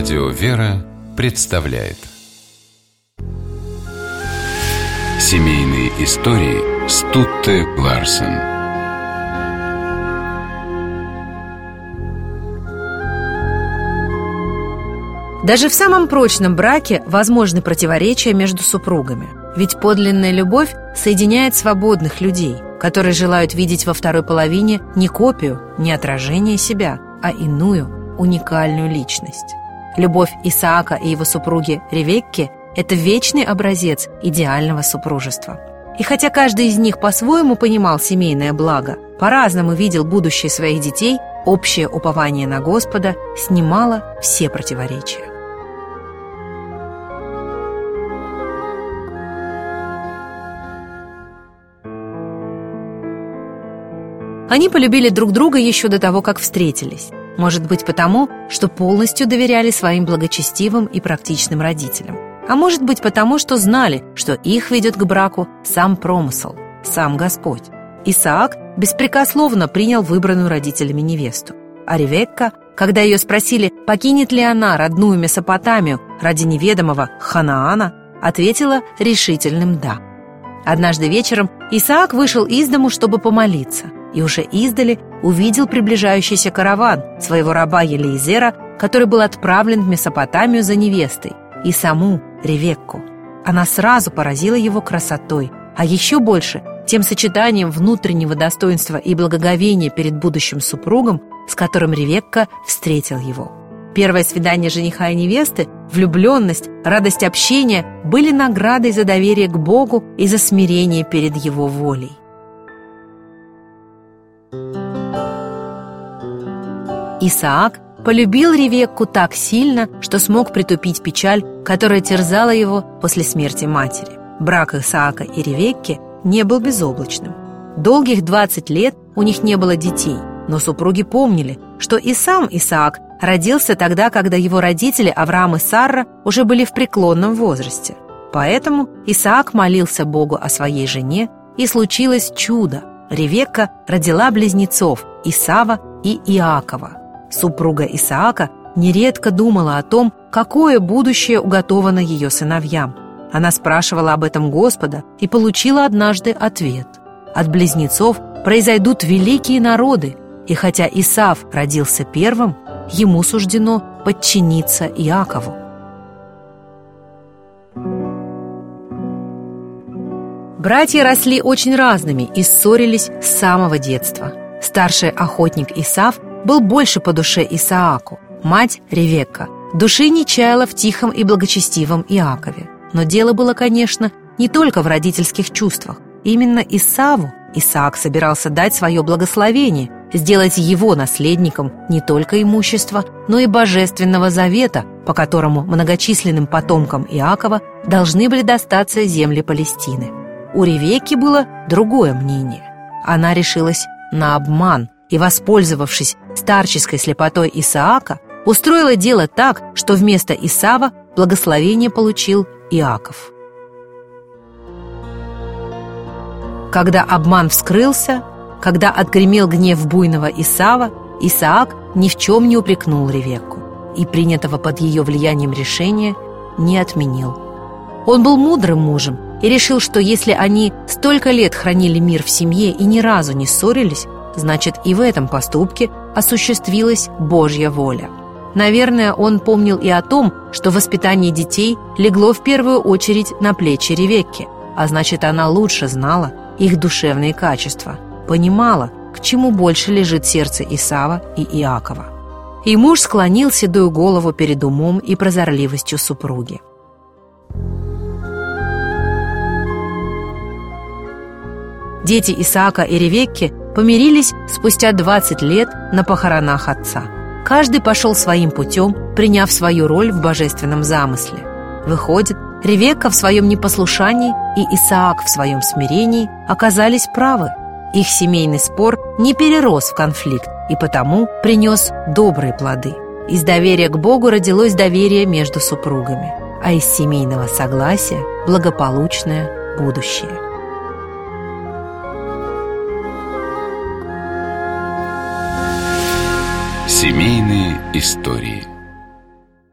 Радио «Вера» представляет Семейные истории Стутте Ларсен Даже в самом прочном браке возможны противоречия между супругами. Ведь подлинная любовь соединяет свободных людей, которые желают видеть во второй половине не копию, не отражение себя, а иную, уникальную личность. Любовь Исаака и его супруги Ревекки – это вечный образец идеального супружества. И хотя каждый из них по-своему понимал семейное благо, по-разному видел будущее своих детей, общее упование на Господа снимало все противоречия. Они полюбили друг друга еще до того, как встретились. Может быть потому, что полностью доверяли своим благочестивым и практичным родителям. А может быть потому, что знали, что их ведет к браку сам промысел, сам Господь. Исаак беспрекословно принял выбранную родителями невесту. А Ревекка, когда ее спросили, покинет ли она родную Месопотамию ради неведомого Ханаана, ответила решительным «да». Однажды вечером Исаак вышел из дому, чтобы помолиться – и уже издали увидел приближающийся караван своего раба Елизера, который был отправлен в Месопотамию за невестой, и саму Ревекку. Она сразу поразила его красотой, а еще больше тем сочетанием внутреннего достоинства и благоговения перед будущим супругом, с которым Ревекка встретил его. Первое свидание жениха и невесты, влюбленность, радость общения были наградой за доверие к Богу и за смирение перед Его волей. Исаак полюбил Ревекку так сильно, что смог притупить печаль, которая терзала его после смерти матери. Брак Исаака и Ревекки не был безоблачным. Долгих 20 лет у них не было детей, но супруги помнили, что и сам Исаак родился тогда, когда его родители Авраам и Сарра уже были в преклонном возрасте. Поэтому Исаак молился Богу о своей жене, и случилось чудо. Ревекка родила близнецов Исава и Иакова. Супруга Исаака нередко думала о том, какое будущее уготовано ее сыновьям. Она спрашивала об этом Господа и получила однажды ответ. От близнецов произойдут великие народы, и хотя Исав родился первым, ему суждено подчиниться Иакову. Братья росли очень разными и ссорились с самого детства. Старший охотник Исав был больше по душе Исааку, мать Ревекка. Души не чаяла в тихом и благочестивом Иакове. Но дело было, конечно, не только в родительских чувствах. Именно Исаву Исаак собирался дать свое благословение, сделать его наследником не только имущества, но и божественного завета, по которому многочисленным потомкам Иакова должны были достаться земли Палестины. У Ревекки было другое мнение. Она решилась на обман – и, воспользовавшись старческой слепотой Исаака, устроила дело так, что вместо Исава благословение получил Иаков. Когда обман вскрылся, когда отгремел гнев буйного Исава, Исаак ни в чем не упрекнул Ревекку и принятого под ее влиянием решения не отменил. Он был мудрым мужем и решил, что если они столько лет хранили мир в семье и ни разу не ссорились, значит и в этом поступке осуществилась Божья воля. Наверное, он помнил и о том, что воспитание детей легло в первую очередь на плечи Ревекки, а значит, она лучше знала их душевные качества, понимала, к чему больше лежит сердце Исава и Иакова. И муж склонил седую голову перед умом и прозорливостью супруги. Дети Исаака и Ревекки помирились спустя 20 лет на похоронах отца. Каждый пошел своим путем, приняв свою роль в божественном замысле. Выходит, Ревекка в своем непослушании и Исаак в своем смирении оказались правы. Их семейный спор не перерос в конфликт и потому принес добрые плоды. Из доверия к Богу родилось доверие между супругами, а из семейного согласия – благополучное будущее. Семейные истории